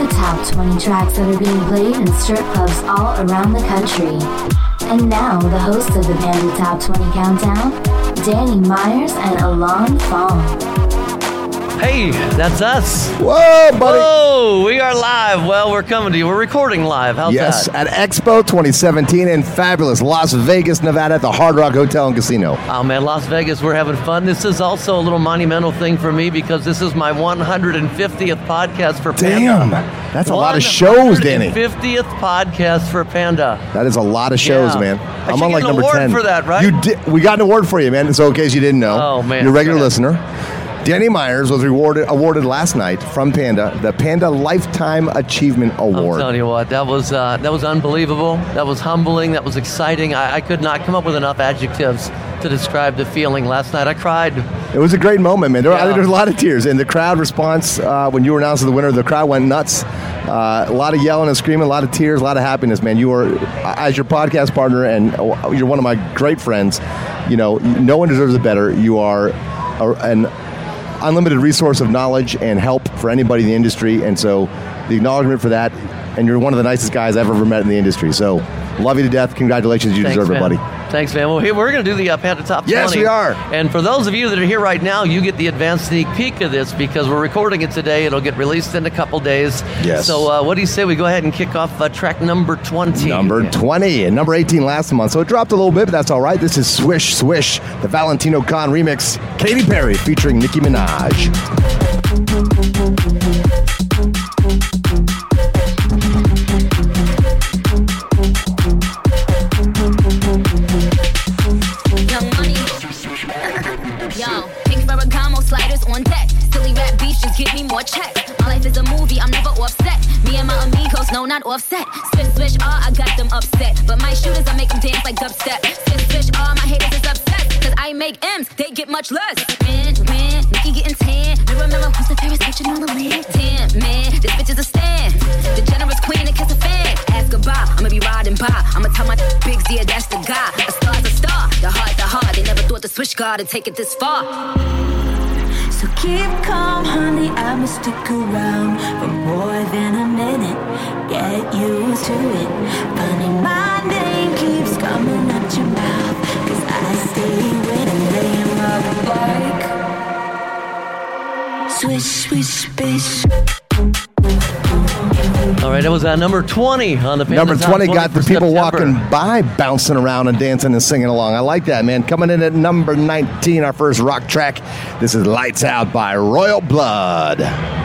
The top 20 tracks that are being played in strip clubs all around the country. And now, the hosts of the Panda Top 20 Countdown, Danny Myers and Alon Fong. Hey, that's us. Whoa, buddy. Whoa, we are live. Well, we're coming to you. We're recording live. How's that? Yes, that? at Expo 2017 in fabulous Las Vegas, Nevada at the Hard Rock Hotel and Casino. Oh man, Las Vegas, we're having fun. This is also a little monumental thing for me because this is my 150th podcast for Panda. Damn, that's a lot of shows, Danny. 50th podcast for Panda. That is a lot of shows, Yeah. man. I I'm on like an number award 10 for that, right? You did. We got an award for you, man. So in case you didn't know, Oh, man. you're a regular Yeah. listener. Danny Myers was rewarded awarded last night from Panda the Panda Lifetime Achievement Award. I'm telling you what, that was uh, that was unbelievable. That was humbling. That was exciting. I, I could not come up with enough adjectives to describe the feeling last night. I cried. It was a great moment, man. There, I Yeah. think there's a lot of tears, and the crowd response uh, when you were announced as the winner, the crowd went nuts. Uh, a lot of yelling and screaming, a lot of tears, a lot of happiness, man. You are, as your podcast partner, and uh, you're one of my great friends. You know, no one deserves it better. You are a, an unlimited resource of knowledge and help for anybody in the industry, and so the acknowledgement for that. And you're one of the nicest guys I've ever met in the industry. So, love you to death. Congratulations, you Thanks, deserve man. it, buddy. Thanks, man. Well, here we're going to do the uh, Panda Top 20. Yes, we are. And for those of you that are here right now, you get the advanced sneak peek of this because we're recording it today. It'll get released in a couple days. Yes. So, uh, what do you say we go ahead and kick off uh, track number 20? Number 20 and number 18 last month. So it dropped a little bit, but that's all right. This is Swish Swish, the Valentino Khan remix. Katy Perry featuring Nicki Minaj. Offset. Swish, swish, ah, I got them upset. But my shooters, I make them dance like dubstep. Swish, swish, ah, my haters is upset. Cause I make M's, they get much less. Man, man, Nikki getting tan. You remember who's the favorite switching on the lid? Damn, man, this bitch is a stand. The generous queen and kiss a fan. Ask goodbye, I'ma be riding by. I'ma tell my big Z, that's the guy. A star's a star, the heart, the heart. They never thought the switch guard would take it this far. So keep calm, honey. I'ma stick around for more than a minute. Get used to it. Funny, my name keeps coming out your mouth. Cause I stay winning, laying rock like. Swish, swish, bish. All right, that was uh, number 20 on the Panda Number Top 20 got the people September. walking by, bouncing around and dancing and singing along. I like that, man. Coming in at number 19, our first rock track. This is Lights Out by Royal Blood.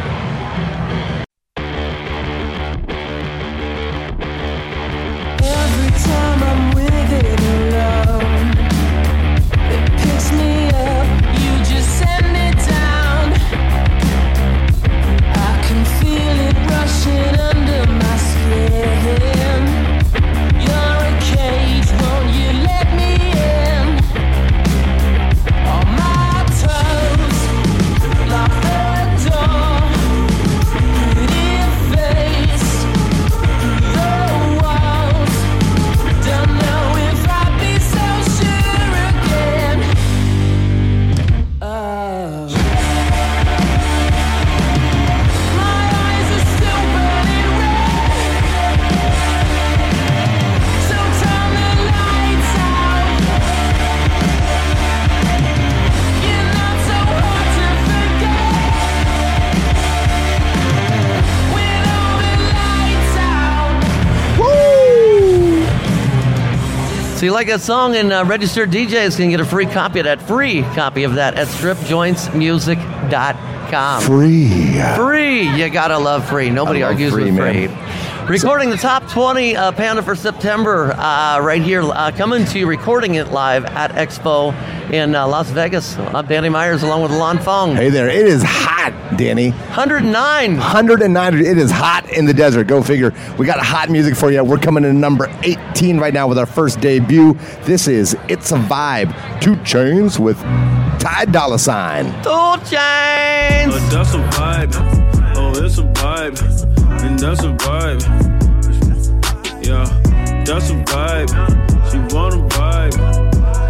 Like that song and uh, registered DJs can get a free copy of that free copy of that at stripjointsmusic.com. Free. Free. You gotta love free. Nobody argues free, with man. Free. Recording the top 20 uh, Panda for September uh, right here, uh, coming to you, recording it live at Expo in uh, Las Vegas. I'm Danny Myers along with Lon Fong. Hey there, it is hot, Danny. 109. 109. It is hot in the desert. Go figure. We got hot music for you. We're coming in number 18 right now with our first debut. This is It's a Vibe. 2 Chainz with Ty Dolla Sign. 2 Chainz. Oh, that's a vibe. Oh, it's a vibe. And that's a vibe. Yeah, that's a vibe. She want a vibe.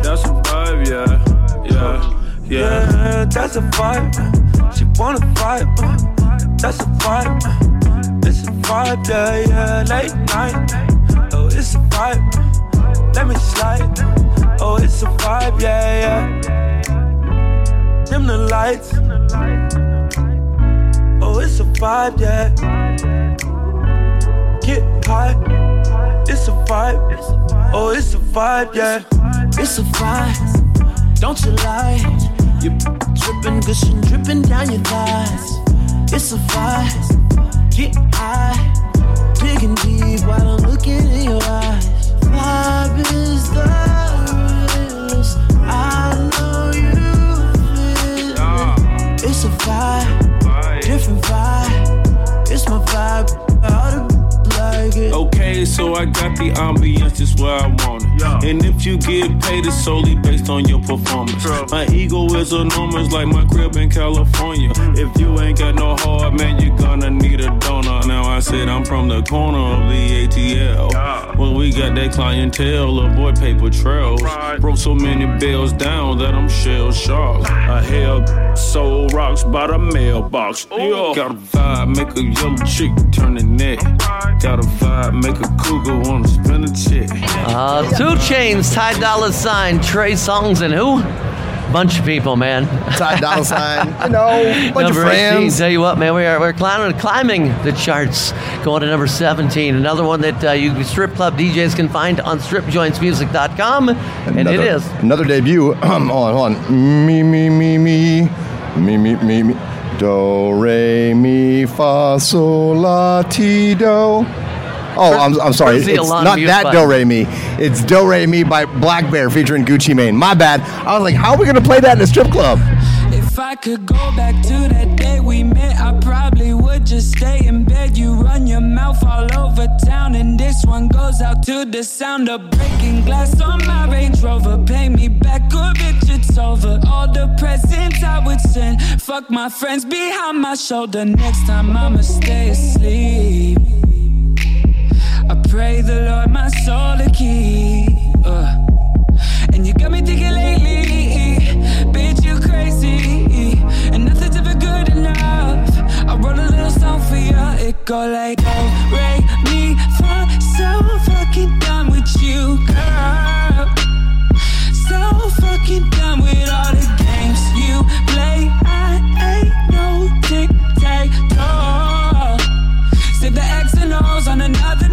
That's a vibe, yeah. Yeah, yeah. That's a vibe. She want a vibe. That's a vibe. It's a vibe, yeah, yeah. Late night. Oh, it's a vibe. Let me slide. Oh, it's a vibe, yeah, yeah. Dim the lights. Oh, it's a vibe, yeah. Get high. It's a vibe. Oh, it's a vibe, yeah. It's a vibe. Don't you lie. You're dripping, gushing, dripping down your thighs. It's a vibe. Get high. Digging deep while I'm looking in your It's my vibe. I ought to like. Okay, so I got the ambience just where I want it. Yeah. And if you get paid, it's solely based on your performance. My ego is enormous, like my crib in California. Mm. If you ain't got no heart, man, you're gonna need a donor. Now I said I'm from the corner of the ATL. Well, we got that clientele, a boy paper trails. Broke so many bills down that I'm shell shocked. I held soul rocks by the mailbox. Yeah. Got a vibe, make a yellow chick turn the neck. Got a vibe, make a cougar wanna spin a check. Uh, 2 Chainz, Ty Dolla Sign, Trey Songz, and who? Bunch of people, man. Ty Dolla Sign, you know, bunch number of 18, friends. tell you what, man, we are we're climbing, climbing the charts, going to number 17. Another one that uh, you strip club DJs can find on stripjointsmusic.com, and it is. Another debut. hold on, hold on. Me, me, me, me. Me, me, me, me. Do, re, mi, fa, sol, la, ti, do. Oh, I'm, I'm sorry. It's not that button? Do Re Mi. It's Do Re Mi by Blackbear featuring Gucci Mane. My bad. I was like, how are we going to play that in a strip club? If I could go back to that day we met, I probably would just stay in bed. You run your mouth all over town, and this one goes out to the sound of breaking glass on my Range Rover. Pay me back, or bitch, it's over. All the presents I would send, fuck my friends behind my shoulder. Next time I'ma stay asleep. Pray the Lord my soul to keep. Uh. And you got me thinking lately, bitch, you crazy. And nothing's ever good enough. I wrote a little song for you. It go like, oh, Ray, me, fa, so fucking done with you, girl. So fucking done with all the games you play. I ain't no tic tac toe. Save the X and O's on another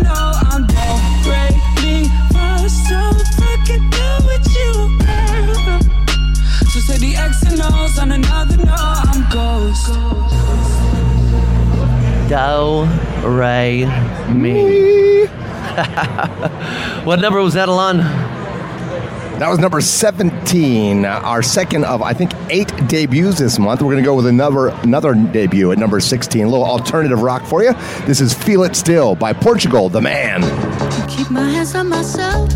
on another note. I'm ghost. Do, Re, Mi. what number was that, Alon? That was number 17, uh, our second of, I think, eight debuts this month. We're going to go with another another debut at number 16, a little alternative rock for you. This is Feel It Still by Portugal, the man. Keep my hands on myself.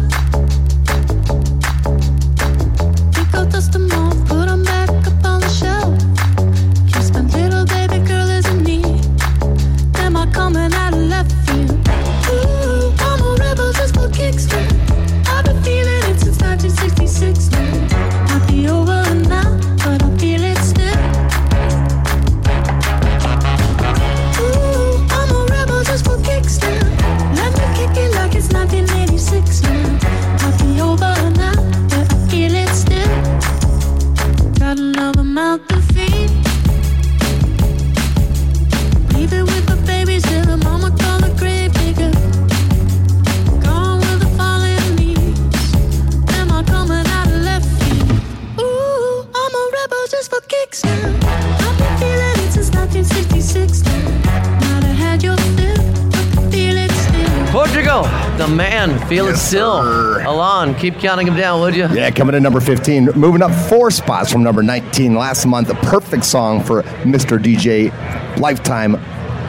It The man, feel it still. Alon, keep counting him down, would you? Yeah, coming in number 15, moving up four spots from number 19 last month. A perfect song for Mr. DJ Lifetime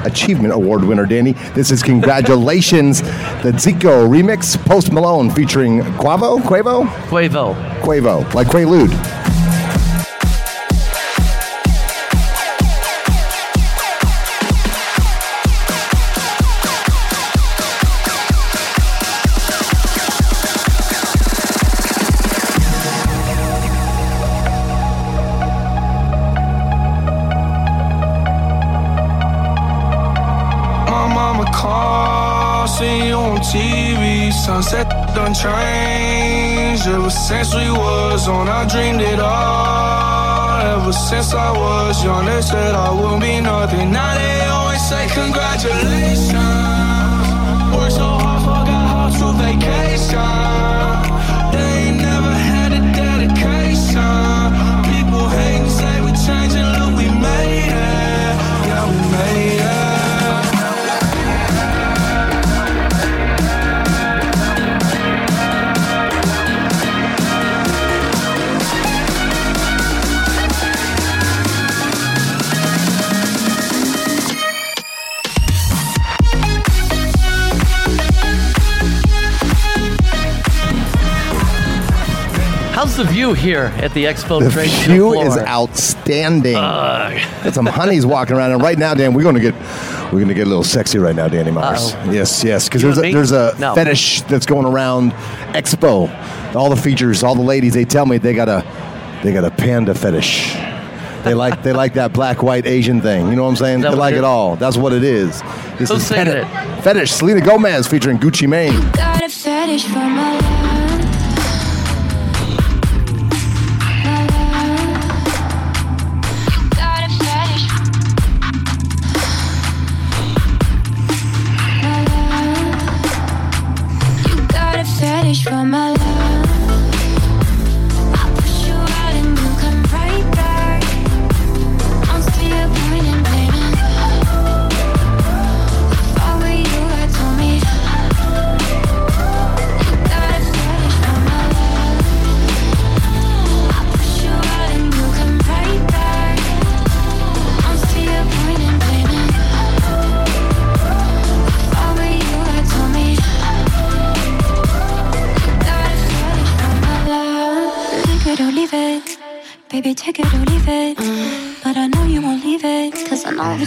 Achievement Award winner, Danny. This is Congratulations, the Zico remix, Post Malone featuring Quavo? Quavo? Quavo. Quavo, like Quaalude. Sunset done changed. Ever since we was on, I dreamed it all. Ever since I was young, they said I wouldn't be nothing. Now they always say congratulations. Worked so hard, forgot how to vacation. View here at the Expo The Trade Show view floor? is outstanding. Got some honeys walking around, and right now, Dan, we're gonna get we're gonna get a little sexy right now, Danny Myers. Uh-oh. Yes, yes, because there's a, me? there's a No. fetish that's going around Expo. All the features, all the ladies, they tell me they got a they got a panda fetish. They like they like that black white Asian thing. You know what I'm saying? They like it it is? all. That's what it is. This Who's is singing Panda- it? Fetish. Selena Gomez featuring Gucci Mane.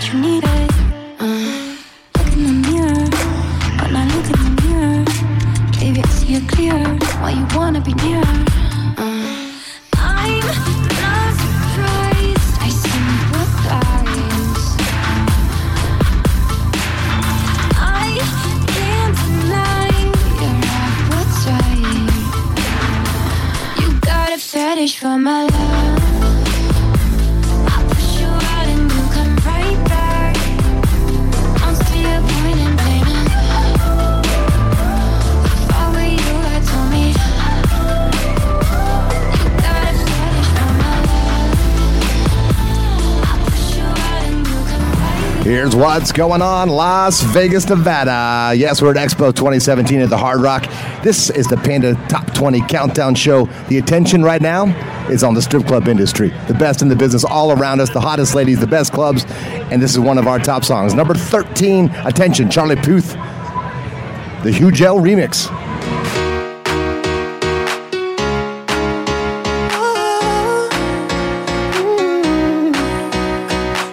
That you need Here's what's going on, Las Vegas, Nevada. Yes, we're at Expo 2017 at the Hard Rock. This is the Panda Top 20 Countdown Show. The attention right now is on the strip club industry. The best in the business all around us, the hottest ladies, the best clubs, and this is one of our top songs. Number 13, attention, Charlie Puth, the Hugh L remix.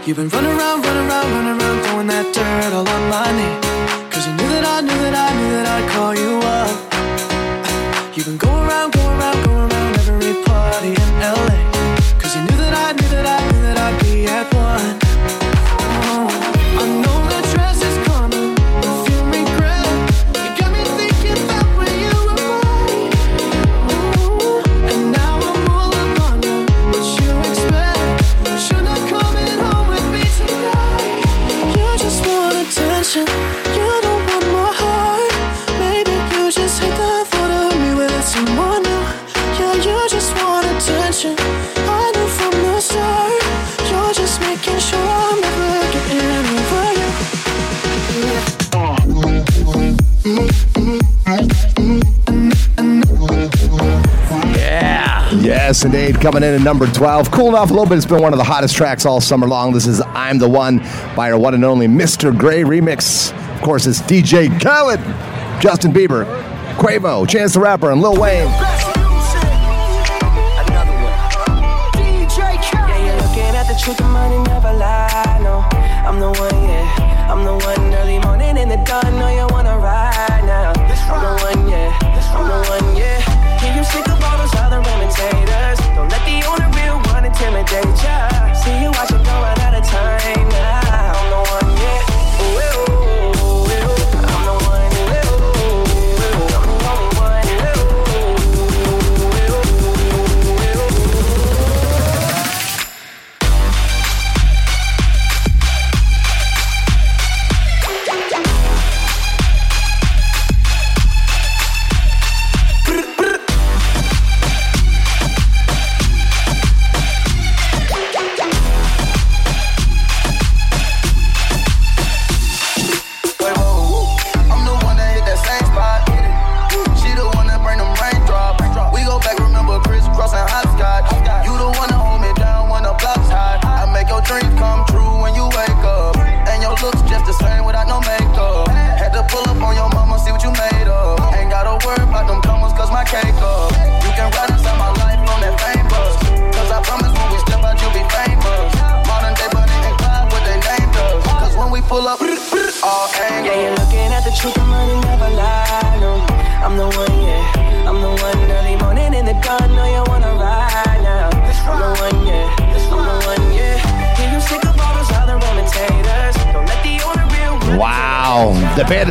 You've been running around, Yes, indeed. Coming in at number 12. Cooling off a little bit. It's been one of the hottest tracks all summer long. This is I'm the One by our one and only Mr. Gray remix. Of course, it's DJ Khaled, Justin Bieber, Quavo, Chance the Rapper, and Lil Wayne. Yeah, you're looking at the truth, the money never lie. No, I'm the one, yeah. I'm the one early morning in the dawn. No, one intimidate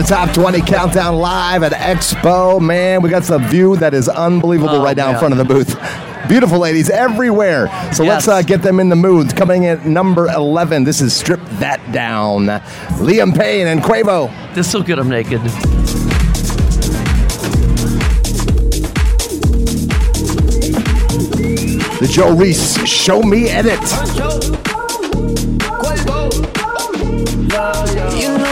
Top 20 Countdown live at Expo. Man, we got some view that is unbelievable Oh, right now in front of the booth. Beautiful ladies everywhere. So let's uh, get them in the mood. Coming in at number 11, this is Strip That Down. Liam Payne and Quavo. This will get them naked. The Joe Reese Show Me Edit. You know I've been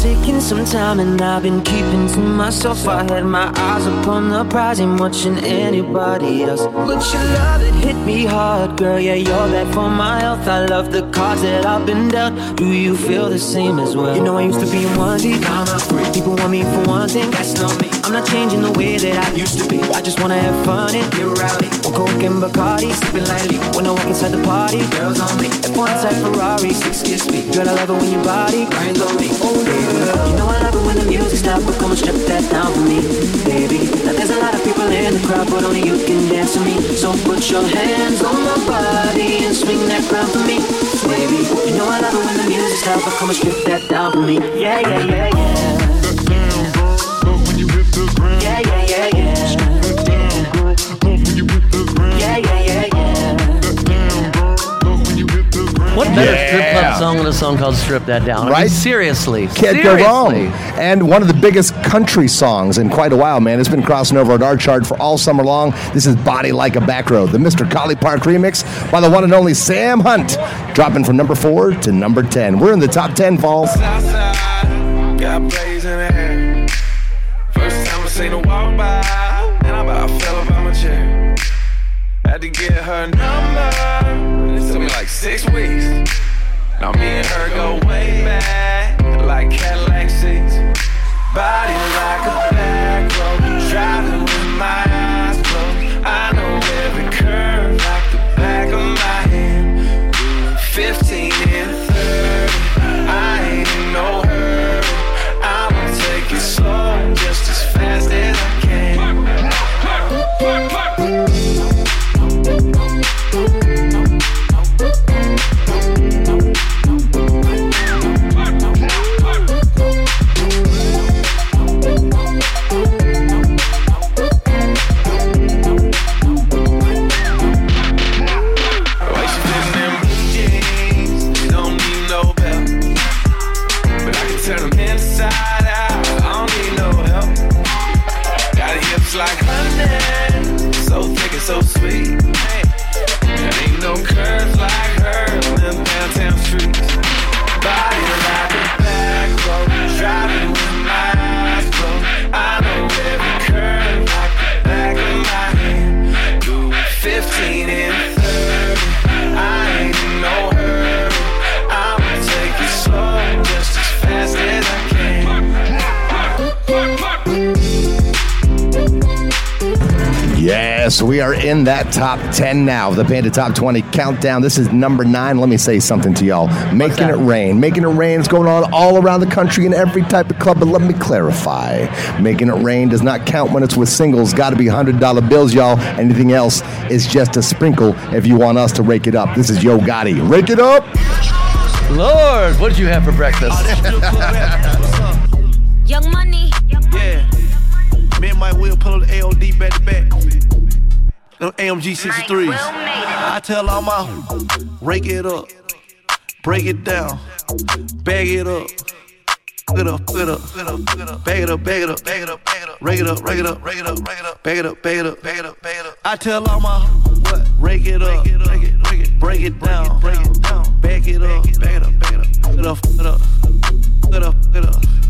taking some time and I've been keeping to myself. I had my eyes upon the prize, ain't watching anybody else. But your love it hit me hard, girl. Yeah, you're bad for my health. I love the cards that I've been dealt. Do you feel the same as well? You know I used to be in one deep, I'm not free. People want me for one thing, that's not me. I'm not changing the way that I used to be. I just wanna have fun and get rowdy. One coke and Bacardi, sipping lightly. When I walk inside the party, girls on me. F1 type Ferrari, six kiss me. Girl, I love it when your body grinds on me. Oh, baby. You know I love it when the music stops, but come and strip that down for me, baby. Now there's a lot of people in the crowd, but only you can dance to me. So put your hands on my body and swing that crown for me, baby. You know I love it when the music stops, but come and strip that down for me. Yeah, yeah, yeah. Yeah, What better Yeah. strip club song than a song called Strip That Down? I mean, Right? seriously. Can't seriously. go wrong. And one of the biggest country songs in quite a while, man. It's been crossing over on our chart for all summer long. This is Body Like a Back Road, the Mr. Collipark remix by the one and only Sam Hunt, dropping from number four to number 10. We're in the top 10, Falls. Outside, got blaze air. First time I seen her walk by, and I about fell off my chair. Had to get her number. Like six weeks. Now me and her go way back, like Cadillac seats. Body like a back road, driving we are in that top 10 now, the Panda Top 20 countdown. This is number nine. Let me say something to y'all. Making it rain. Making it rain is going on all around the country in every type of club, but let me clarify. Making it rain does not count when it's with singles. Got to be $100 bills, y'all. Anything else is just a sprinkle if you want us to rake it up. This is Yo Gotti. Rake it up! Lord, what did you have for breakfast? Oh, Young money. Yeah. Me and Mike Will pull the AOD back to back. Them AMG 63s. I tell all my rake it up, break it down, bag it up. It up, it up, it up, it up, bag it up, bag it up, bag it up, bag it up, rake it up, rake it up, rake it up, rake it up, bag it up, bag it up, bag it up, bag it up. I tell all my what, rake it up, rake it, rake it, break it down, break it down, bag it up, bag it up, bag it up, it up, it up, it up, it up.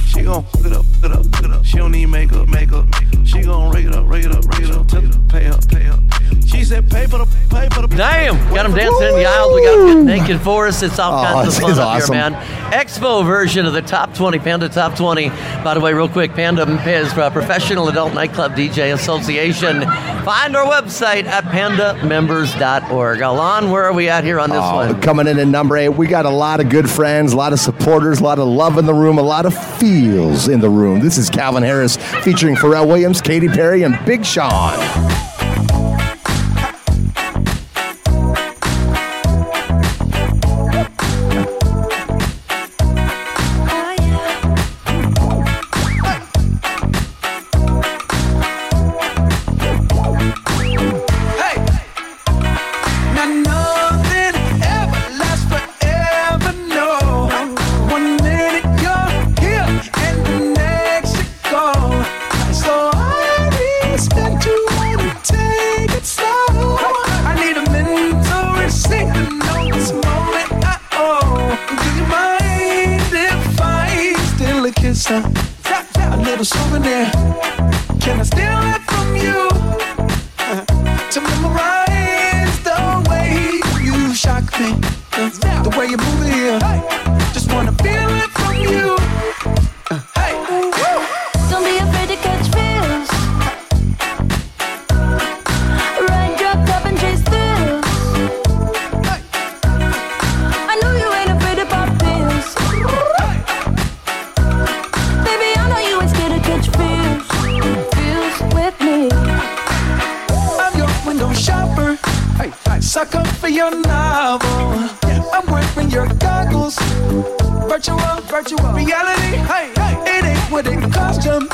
She gon' hook it up, hook it up, hook it up. She don't need makeup, makeup. Makeup. She gon' rake it up, rake it up, rake it up. Tell her to pay up, pay up. She said, pay for the, pay for the. Damn, got them dancing in the aisles. We got them getting naked for us. It's all Oh, kinds this of fun up awesome. here, man. Expo version of the Top 20, Panda Top 20. By the way, real quick, Panda is uh, Professional Adult Nightclub DJ Association. Find our website at pandamembers.org. Alon, where are we at here on this Oh, one? Coming in at number eight, we got a lot of good friends, a lot of supporters, a lot of love in the room, a lot of feels in the room. This is Calvin Harris featuring Pharrell Williams, Katy Perry, and Big Sean. Your novel. I'm wearing your goggles. Virtual, virtual reality. Hey, it ain't what it cost you.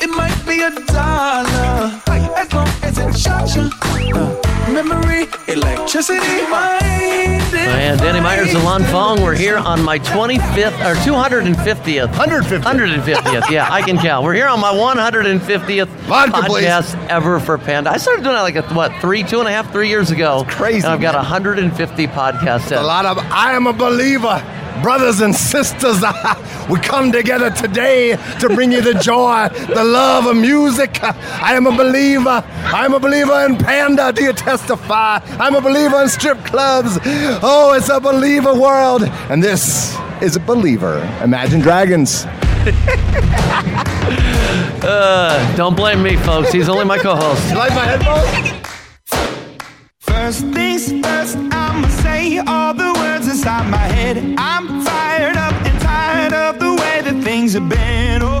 It might be a dollar. As long as it shocks you. Memory, electricity, mind. And Danny Myers and Lon Fong, we're here on my 25th or 250th. 150th. 150th, yeah, I can count. We're here on my 150th Vodka, please. podcast ever for Panda. I started doing that like, a, what, three, two and a half, three years ago. crazy, And I've got man. 150 podcasts A lot of I am a believer. Brothers and sisters, we come together today to bring you the joy, the love of music. I am a believer. I am a believer in Panda. Do you testify? I'm a believer in strip clubs. Oh, it's a believer world. And this is a believer. Imagine Dragons. Uh, don't blame me, folks. He's only my co-host. You like my headphones? First things first, I'ma say all the words inside my head. I'm fired up and tired of the way that things have been. Oh,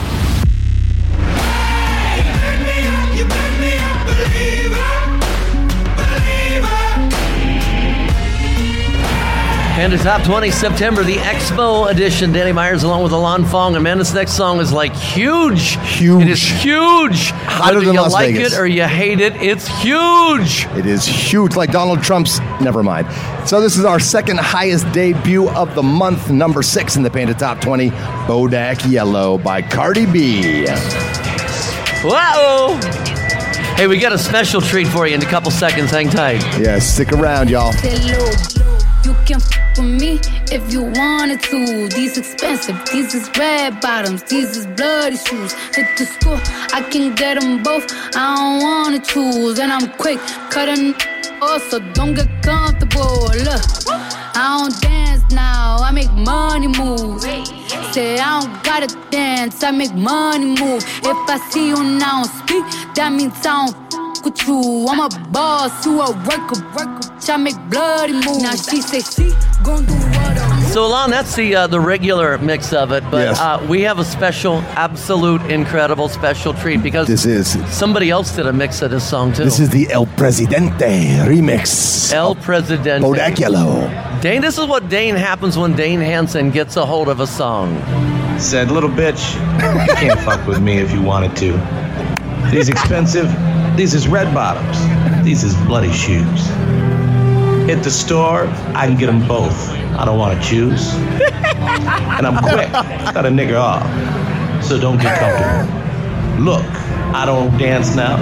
And the top 20 September, the Expo edition. Danny Myers along with Alon Fong. And man, this next song is like huge. Huge. It is huge. Hotter Whether than you Las like Vegas. it or you hate it, it's huge. It is huge, like Donald Trump's. Never mind. So this is our second highest debut of the month, number six in the Panda Top 20, Bodak Yellow by Cardi B. Whoa! Hey, we got a special treat for you in a couple seconds. Hang tight. Yeah, stick around, y'all. Say, look, you can f with me if you wanted to. These expensive, these is red bottoms, these is bloody shoes. Hit the school, I can get them both. I don't wanna choose, and I'm quick cutting off, so don't get comfortable. Look, I don't dance now, I make money move. Say I don't gotta dance, I make money move. If I see you now speak, that means I don't f- with you. I'm a boss, you a worker, worker. I make bloody moves. Now she say she gon' do what a So, Alon, that's the uh, the regular mix of it, but Yes. uh, we have a special, absolute, incredible special treat because This is somebody else did a mix of this song too. this is the El Presidente remix. El Presidente. Bodak Yellow. Dane, this is what Dane happens when Dane Hansen gets a hold of a song. Said, little bitch, you can't fuck with me if you wanted to. These expensive, these is red bottoms, these is bloody shoes. Hit the store, I can get them both. I don't want to choose. And I'm quick, got a nigger off. So don't get comfortable. Look, I don't dance now,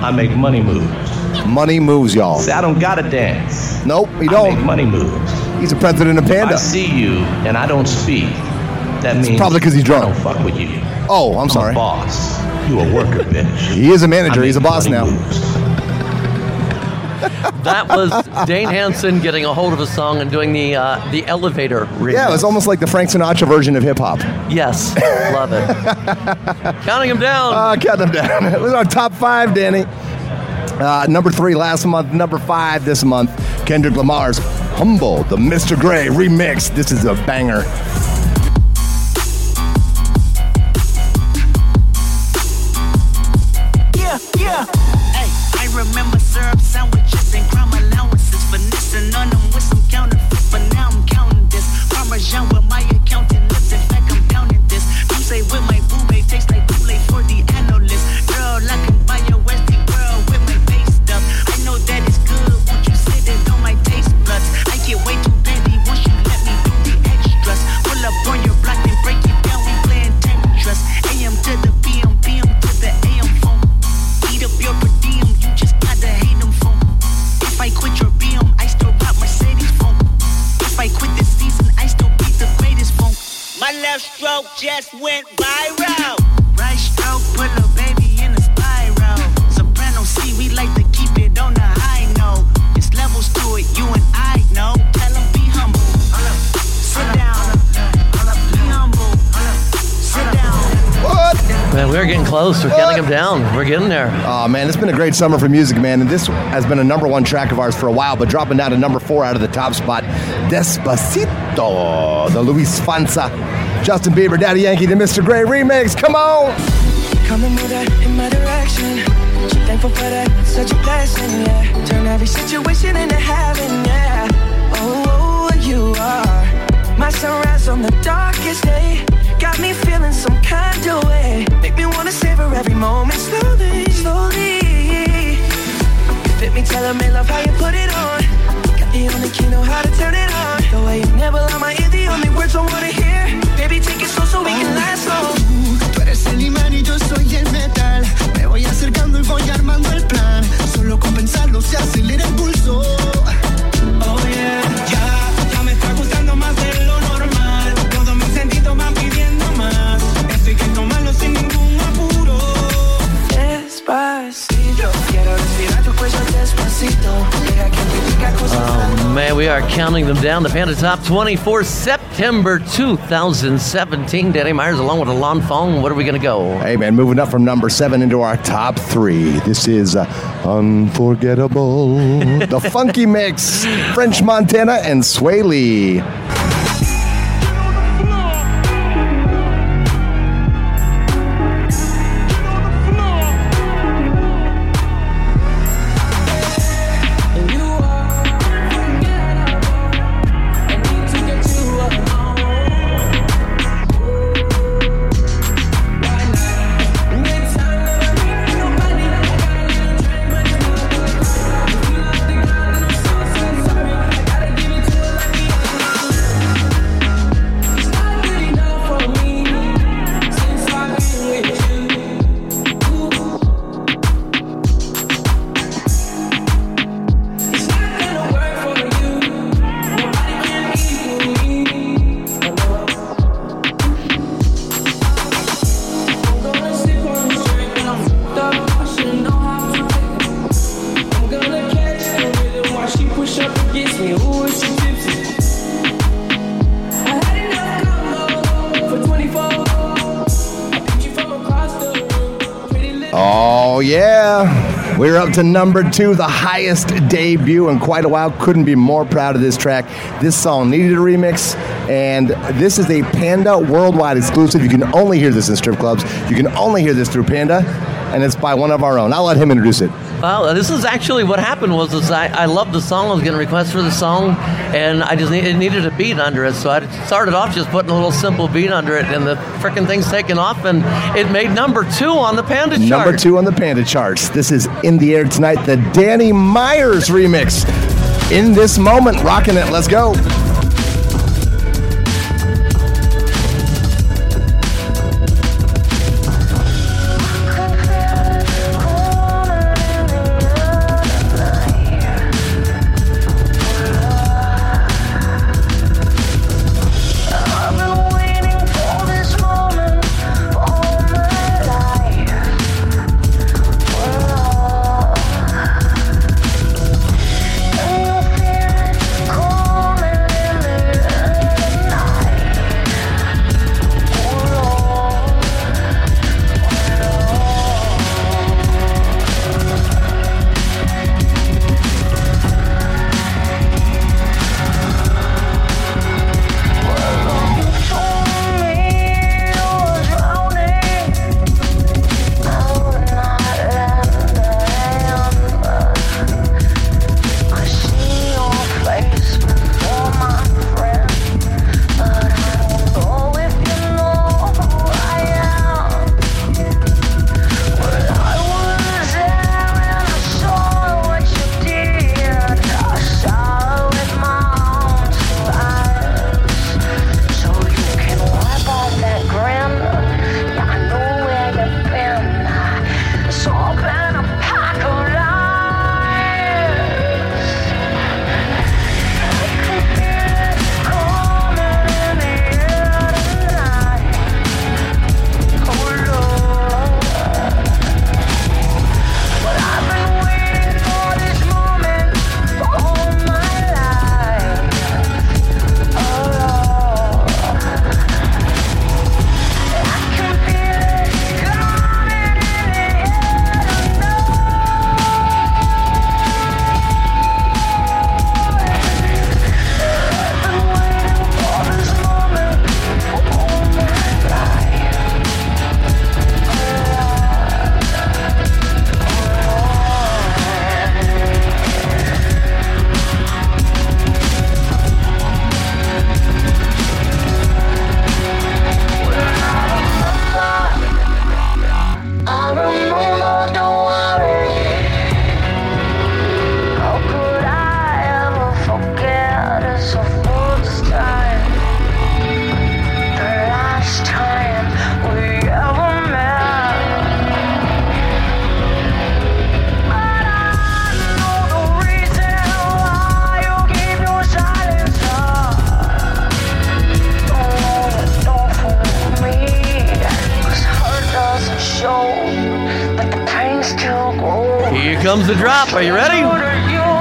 I make money moves. Money moves, y'all. See, I don't gotta dance. Nope, you don't. make money moves. He's a president of If I see you and I don't speak, that means probably 'cause he's drunk. I don't fuck with you. Oh, I'm sorry. a boss. You a worker, bitch. He is a manager. I He's a boss now. That was Dane Hansen getting a hold of a song and doing the uh, the elevator remix. Yeah, it was almost like the Frank Sinatra version of hip hop. Yes, love it. Counting them down. Uh, count them down. it was our top five, Danny. Uh, number three last month, number five this month. Kendrick Lamar's Humble, the Mr. Gray remix. This is a banger. Close. We're counting them down. We're getting there. Oh man, it's been a great summer for music, man. And this has been a number one track of ours for a while, but dropping down to number four out of the top spot. Despacito, the Luis Fonsi, Justin Bieber, Daddy Yankee, the Mr. Gray remix. Come on. Come and move that in my direction. So thankful for that, such a blessing, yeah. Turn every situation into heaven, yeah. Oh, oh, you are my sunrise on the darkest day. Got me feeling some kind of way. Make me wanna savor every moment slowly, slowly. Fit me, tell me love how you put it on. Got the only key, know how to turn it on. The way you never lie my ear, the only words I wanna Oh man, we are counting them down. The Panda Top 20 for September 2017. Danny Myers along with Alon Fong. What are we going to go? Hey man, moving up from number seven into our top three. This is uh, Unforgettable. the Funky Mix, French Montana, and Swae Lee. To number two, the highest debut in quite a while. Couldn't be more proud of this track. This song needed a remix, and this is a Panda worldwide exclusive. You can only hear this in strip clubs. You can only hear this through Panda, and it's by one of our own. I'll let him introduce it. Well, this is actually what happened was is I, I loved the song. I was getting requests for the song, and I just need, it needed a beat under it. So I started off just putting a little simple beat under it, and the freaking thing's taken off, and it made number two on the Panda chart. Number two on the Panda charts. This is In the Air Tonight, the Danny Myers remix. In this moment, rocking it. Let's go.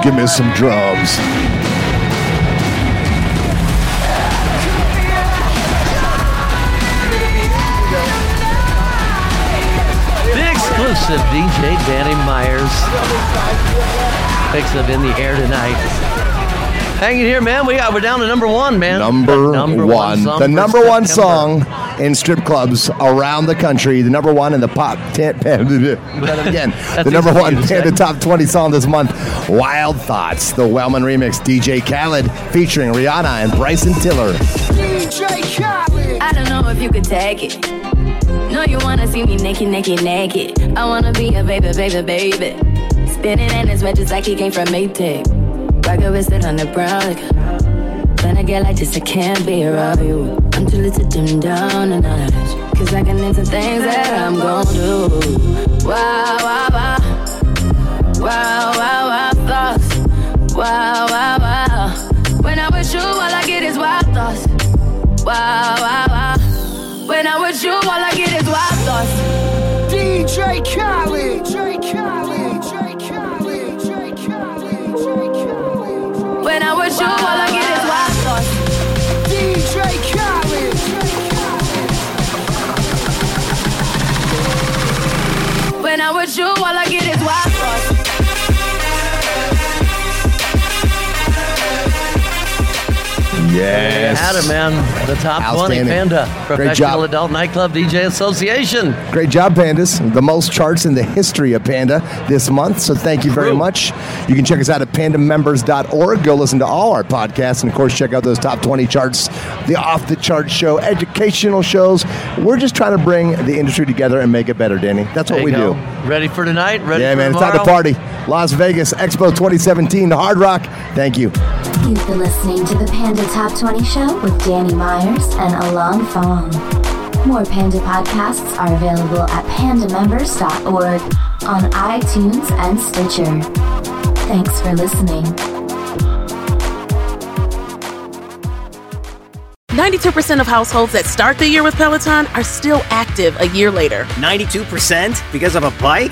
Give me some drums. The exclusive DJ Danny Myers. Picks up in the air tonight. Hanging here, man. We got we're down to number one, man. Number, number one. one the number one September. song in strip clubs around the country. The number one in the pop 10. again, the number one say. Panda Top 20 song this month. Wild Thoughts, the Wellman remix. DJ Khaled featuring Rihanna and Bryson Tiller. I don't know if you could take it. No, you wanna see me naked, naked, naked. I wanna be a baby, baby, baby. Spinning in his red just like he came from Maytag. Rocket with it on the brown. Like, when I get like this, I can't be around you. I'm too little to dim down and all. Cause I can into things that I'm gon' do. Wow, wow, wow. Wow, wow, wow, thoughts. Wow, wow, wow. When I'm with you, all I get is wild thoughts. Wow, wow, wow. When I'm with you, all I get is wild thoughts. DJ Khaled. DJ Khaled. DJ Khaled. DJ Khaled. DJ Khaled. When I'm with you, all I get is wild thoughts. DJ Khaled. When I'm with you, all I get is wild Yes. Had it, man. The top 20 Outstanding. Panda Great Professional job. Adult Nightclub DJ Association. Great job, Pandas. The most charts in the history of Panda this month. So thank you very much. You can check us out at pandamembers.org. Go listen to all our podcasts. And of course, check out those top 20 charts, the off the chart show, educational shows. We're just trying to bring the industry together and make it better, Danny. That's what There we you do. Ready for tonight? Ready yeah, for man. It's tomorrow? time to party. Las Vegas Expo 2017, the Hard Rock. Thank you. You've been listening to the Panda Top 20 Show with Danny Myers and Alon Fong. More Panda podcasts are available at pandamembers.org on iTunes and Stitcher. Thanks for listening. 92% of households that start the year with Peloton are still active a year later. 92% because of a bike?